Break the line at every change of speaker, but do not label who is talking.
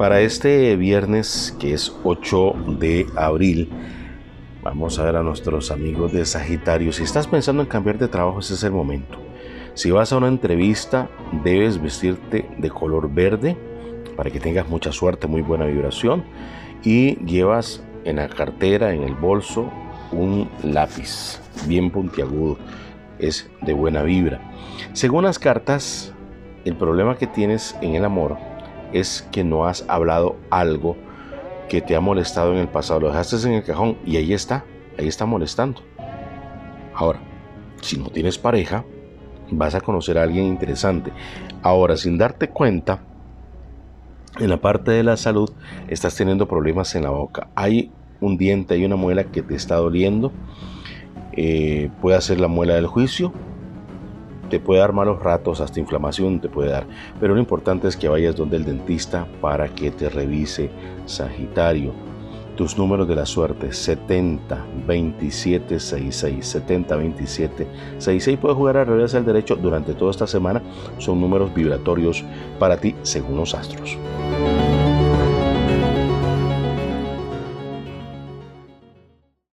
Para este viernes, que es 8 de abril, vamos a ver a nuestros amigos de Sagitario. Si estás pensando en cambiar de trabajo, ese es el momento. Si vas a una entrevista, debes vestirte de color verde para que tengas mucha suerte, muy buena vibración. Y llevas en la cartera, en el bolso, un lápiz bien puntiagudo. Es de buena vibra. Según las cartas, el problema que tienes en el amor es que no has hablado algo que te ha molestado en el pasado. Lo dejaste en el cajón y ahí está, ahí está molestando. Ahora, si no tienes pareja, vas a conocer a alguien interesante. Ahora, sin darte cuenta, en la parte de la salud estás teniendo problemas en la boca. Hay un diente, hay una muela que te está doliendo. Eh, puede ser la muela del juicio te puede dar malos ratos, hasta inflamación te puede dar. Pero lo importante es que vayas donde el dentista para que te revise Sagitario. Tus números de la suerte 70 27 66 70 27 66 puedes jugar a revés al derecho durante toda esta semana son números vibratorios para ti según los astros.